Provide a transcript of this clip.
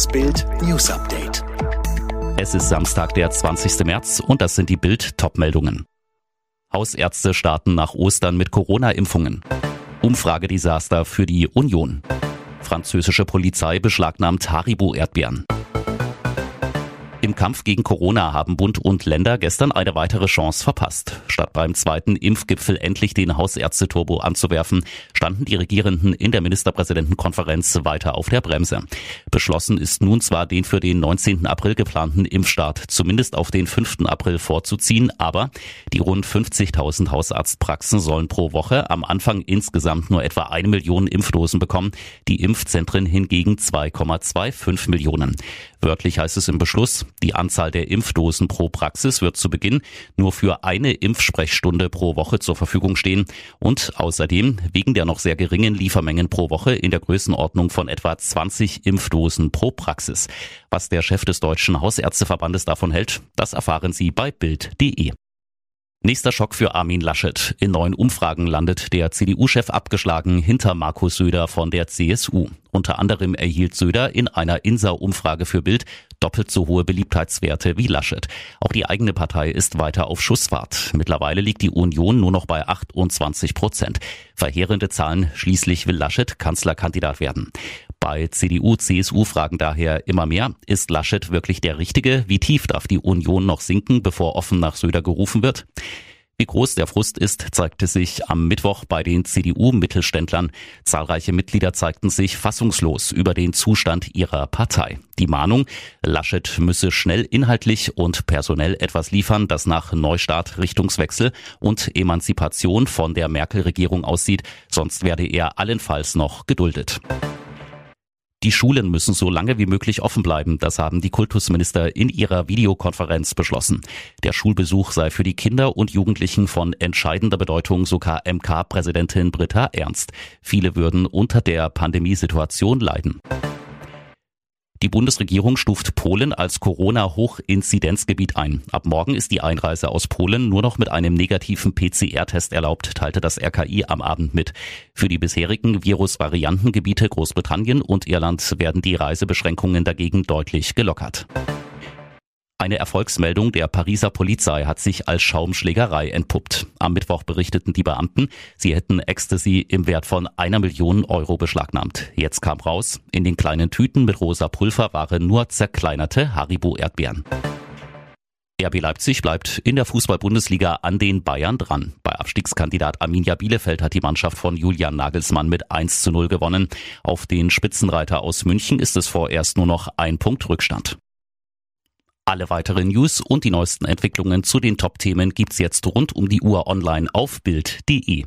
Das Bild News Update. Es ist Samstag, der 20. März und das sind die Bild Topmeldungen. Hausärzte starten nach Ostern mit Corona-Impfungen. Umfragedesaster für die Union. Französische Polizei beschlagnahmt Haribo-Erdbeeren. Im Kampf gegen Corona haben Bund und Länder gestern eine weitere Chance verpasst. Statt beim zweiten Impfgipfel endlich den Hausärzte-Turbo anzuwerfen, standen die Regierenden in der Ministerpräsidentenkonferenz weiter auf der Bremse. Beschlossen ist nun zwar den für den 19. April geplanten Impfstart zumindest auf den 5. April vorzuziehen, aber die rund 50.000 Hausarztpraxen sollen pro Woche am Anfang insgesamt nur etwa eine Million Impfdosen bekommen, die Impfzentren hingegen 2,25 Millionen. Wörtlich heißt es im Beschluss, die Anzahl der Impfdosen pro Praxis wird zu Beginn nur für eine Impfsprechstunde pro Woche zur Verfügung stehen und außerdem wegen der noch sehr geringen Liefermengen pro Woche in der Größenordnung von etwa 20 Impfdosen pro Praxis. Was der Chef des Deutschen Hausärzteverbandes davon hält, das erfahren Sie bei Bild.de. Nächster Schock für Armin Laschet. In neuen Umfragen landet der CDU-Chef abgeschlagen hinter Markus Söder von der CSU. Unter anderem erhielt Söder in einer Insa-Umfrage für Bild doppelt so hohe Beliebtheitswerte wie Laschet. Auch die eigene Partei ist weiter auf Schussfahrt. Mittlerweile liegt die Union nur noch bei 28 Prozent. Verheerende Zahlen. Schließlich will Laschet Kanzlerkandidat werden. Bei CDU, CSU fragen daher immer mehr, ist Laschet wirklich der Richtige? Wie tief darf die Union noch sinken, bevor offen nach Söder gerufen wird? Wie groß der Frust ist, zeigte sich am Mittwoch bei den CDU-Mittelständlern. Zahlreiche Mitglieder zeigten sich fassungslos über den Zustand ihrer Partei. Die Mahnung, Laschet müsse schnell inhaltlich und personell etwas liefern, das nach Neustart, Richtungswechsel und Emanzipation von der Merkel-Regierung aussieht, sonst werde er allenfalls noch geduldet. Die Schulen müssen so lange wie möglich offen bleiben. Das haben die Kultusminister in ihrer Videokonferenz beschlossen. Der Schulbesuch sei für die Kinder und Jugendlichen von entscheidender Bedeutung, so KMK-Präsidentin Britta Ernst. Viele würden unter der Pandemiesituation leiden. Die Bundesregierung stuft Polen als Corona-Hochinzidenzgebiet ein. Ab morgen ist die Einreise aus Polen nur noch mit einem negativen PCR-Test erlaubt, teilte das RKI am Abend mit. Für die bisherigen Virusvariantengebiete Großbritannien und Irland werden die Reisebeschränkungen dagegen deutlich gelockert. Eine Erfolgsmeldung der Pariser Polizei hat sich als Schaumschlägerei entpuppt. Am Mittwoch berichteten die Beamten, sie hätten Ecstasy im Wert von einer Million Euro beschlagnahmt. Jetzt kam raus, in den kleinen Tüten mit rosa Pulver waren nur zerkleinerte Haribo-Erdbeeren. RB Leipzig bleibt in der Fußball-Bundesliga an den Bayern dran. Bei Abstiegskandidat Arminia Bielefeld hat die Mannschaft von Julian Nagelsmann mit 1 zu 0 gewonnen. Auf den Spitzenreiter aus München ist es vorerst nur noch ein Punkt Rückstand. Alle weiteren News und die neuesten Entwicklungen zu den Top-Themen gibt's jetzt rund um die Uhr online auf Bild.de.